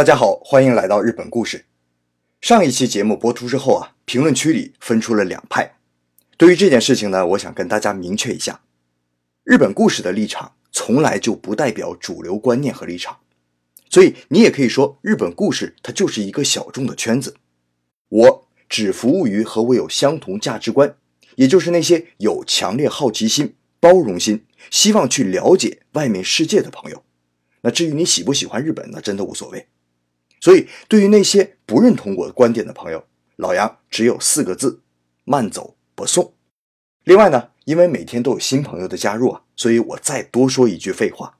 大家好，欢迎来到日本故事。上一期节目播出之后啊，评论区里分出了两派。对于这件事情呢，我想跟大家明确一下，日本故事的立场从来就不代表主流观念和立场，所以你也可以说日本故事它就是一个小众的圈子。我只服务于和我有相同价值观，也就是那些有强烈好奇心、包容心，希望去了解外面世界的朋友。那至于你喜不喜欢日本，那真的无所谓。所以，对于那些不认同我的观点的朋友，老杨只有四个字：慢走不送。另外呢，因为每天都有新朋友的加入啊，所以我再多说一句废话。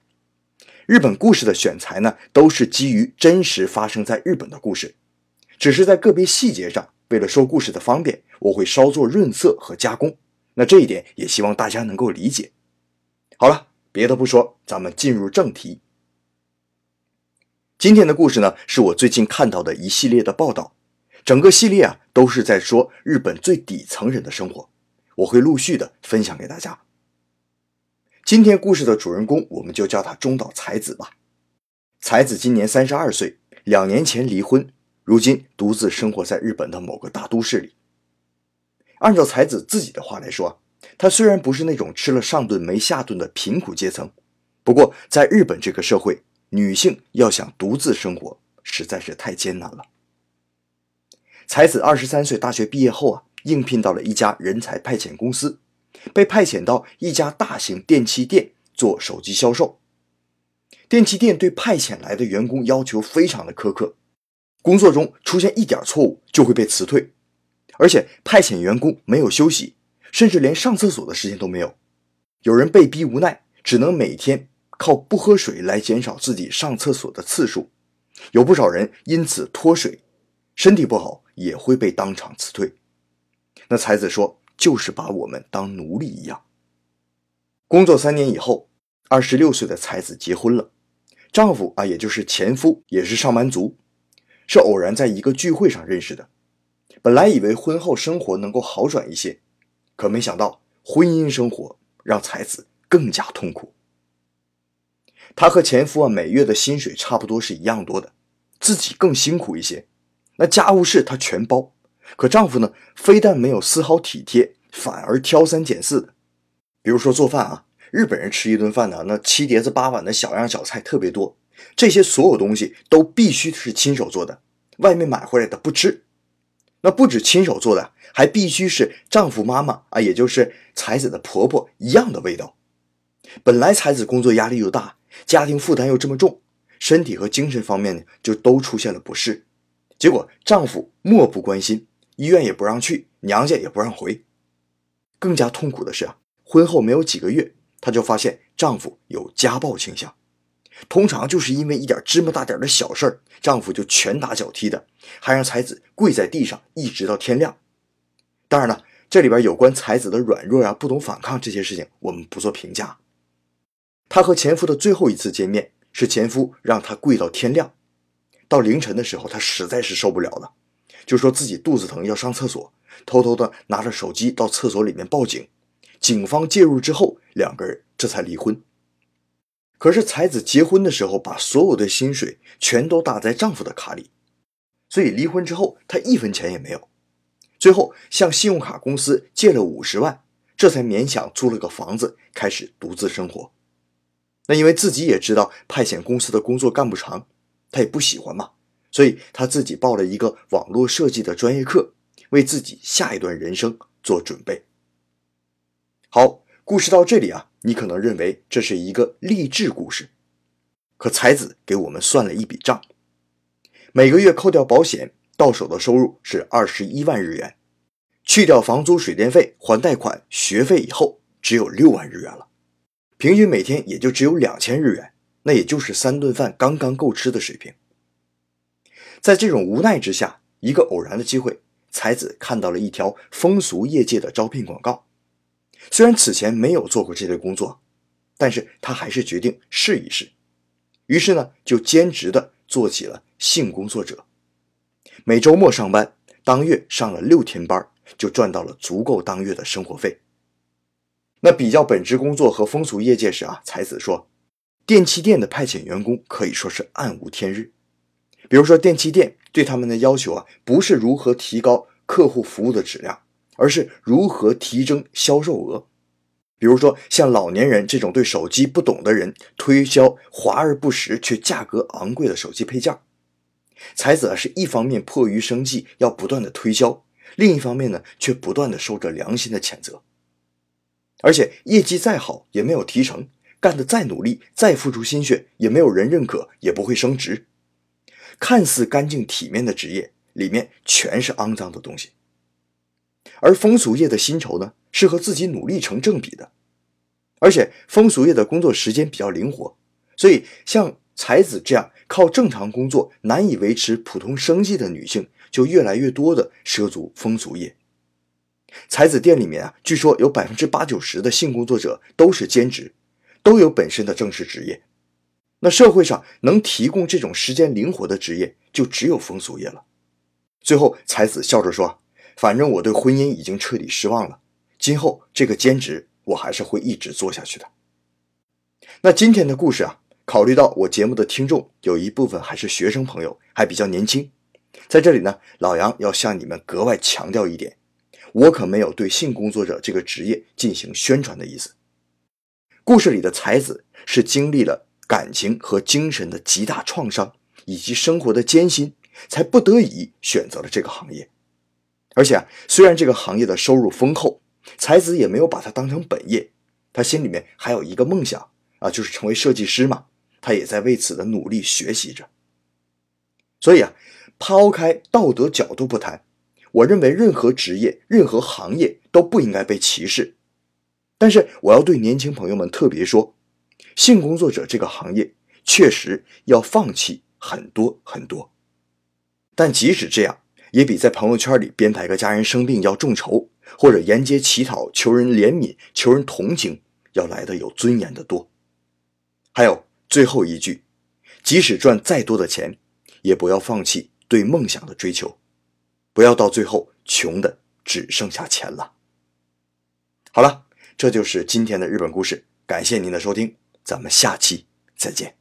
日本故事的选材呢，都是基于真实发生在日本的故事，只是在个别细节上，为了说故事的方便，我会稍作润色和加工。那这一点也希望大家能够理解。好了，别的不说，咱们进入正题。今天的故事呢，是我最近看到的一系列的报道，整个系列啊都是在说日本最底层人的生活，我会陆续的分享给大家。今天故事的主人公，我们就叫他中岛才子吧。才子今年三十二岁，两年前离婚，如今独自生活在日本的某个大都市里。按照才子自己的话来说，他虽然不是那种吃了上顿没下顿的贫苦阶层，不过在日本这个社会。女性要想独自生活，实在是太艰难了。才子二十三岁，大学毕业后啊，应聘到了一家人才派遣公司，被派遣到一家大型电器店做手机销售。电器店对派遣来的员工要求非常的苛刻，工作中出现一点错误就会被辞退，而且派遣员工没有休息，甚至连上厕所的时间都没有。有人被逼无奈，只能每天。靠不喝水来减少自己上厕所的次数，有不少人因此脱水，身体不好也会被当场辞退。那才子说，就是把我们当奴隶一样。工作三年以后，二十六岁的才子结婚了，丈夫啊，也就是前夫，也是上班族，是偶然在一个聚会上认识的。本来以为婚后生活能够好转一些，可没想到婚姻生活让才子更加痛苦。她和前夫啊，每月的薪水差不多是一样多的，自己更辛苦一些。那家务事她全包，可丈夫呢，非但没有丝毫体贴，反而挑三拣四的。比如说做饭啊，日本人吃一顿饭呢，那七碟子八碗的小样小菜特别多，这些所有东西都必须是亲手做的，外面买回来的不吃。那不止亲手做的，还必须是丈夫妈妈啊，也就是才子的婆婆一样的味道。本来才子工作压力又大。家庭负担又这么重，身体和精神方面呢，就都出现了不适。结果丈夫漠不关心，医院也不让去，娘家也不让回。更加痛苦的是啊，婚后没有几个月，她就发现丈夫有家暴倾向。通常就是因为一点芝麻大点的小事儿，丈夫就拳打脚踢的，还让才子跪在地上，一直到天亮。当然了，这里边有关才子的软弱啊、不懂反抗这些事情，我们不做评价。她和前夫的最后一次见面是前夫让她跪到天亮，到凌晨的时候，她实在是受不了了，就说自己肚子疼要上厕所，偷偷的拿着手机到厕所里面报警。警方介入之后，两个人这才离婚。可是才子结婚的时候把所有的薪水全都打在丈夫的卡里，所以离婚之后她一分钱也没有，最后向信用卡公司借了五十万，这才勉强租了个房子开始独自生活。那因为自己也知道派遣公司的工作干不长，他也不喜欢嘛，所以他自己报了一个网络设计的专业课，为自己下一段人生做准备。好，故事到这里啊，你可能认为这是一个励志故事，可才子给我们算了一笔账，每个月扣掉保险，到手的收入是二十一万日元，去掉房租、水电费、还贷款、学费以后，只有六万日元了。平均每天也就只有两千日元，那也就是三顿饭刚刚够吃的水平。在这种无奈之下，一个偶然的机会，才子看到了一条风俗业界的招聘广告。虽然此前没有做过这类工作，但是他还是决定试一试。于是呢，就兼职的做起了性工作者，每周末上班，当月上了六天班，就赚到了足够当月的生活费。那比较本职工作和风俗业界时啊，才子说，电器店的派遣员工可以说是暗无天日。比如说电器店对他们的要求啊，不是如何提高客户服务的质量，而是如何提升销售额。比如说像老年人这种对手机不懂的人，推销华而不实却价格昂贵的手机配件。才子啊，是一方面迫于生计要不断的推销，另一方面呢，却不断的受着良心的谴责。而且业绩再好也没有提成，干得再努力、再付出心血也没有人认可，也不会升职。看似干净体面的职业，里面全是肮脏的东西。而风俗业的薪酬呢，是和自己努力成正比的。而且风俗业的工作时间比较灵活，所以像才子这样靠正常工作难以维持普通生计的女性，就越来越多的涉足风俗业。才子店里面啊，据说有百分之八九十的性工作者都是兼职，都有本身的正式职业。那社会上能提供这种时间灵活的职业，就只有风俗业了。最后，才子笑着说：“反正我对婚姻已经彻底失望了，今后这个兼职我还是会一直做下去的。”那今天的故事啊，考虑到我节目的听众有一部分还是学生朋友，还比较年轻，在这里呢，老杨要向你们格外强调一点。我可没有对性工作者这个职业进行宣传的意思。故事里的才子是经历了感情和精神的极大创伤，以及生活的艰辛，才不得已选择了这个行业。而且啊，虽然这个行业的收入丰厚，才子也没有把它当成本业。他心里面还有一个梦想啊，就是成为设计师嘛。他也在为此的努力学习着。所以啊，抛开道德角度不谈。我认为任何职业、任何行业都不应该被歧视，但是我要对年轻朋友们特别说，性工作者这个行业确实要放弃很多很多，但即使这样，也比在朋友圈里编排个家人生病要众筹，或者沿街乞讨求人怜悯、求人同情要来的有尊严的多。还有最后一句，即使赚再多的钱，也不要放弃对梦想的追求。不要到最后穷的只剩下钱了。好了，这就是今天的日本故事，感谢您的收听，咱们下期再见。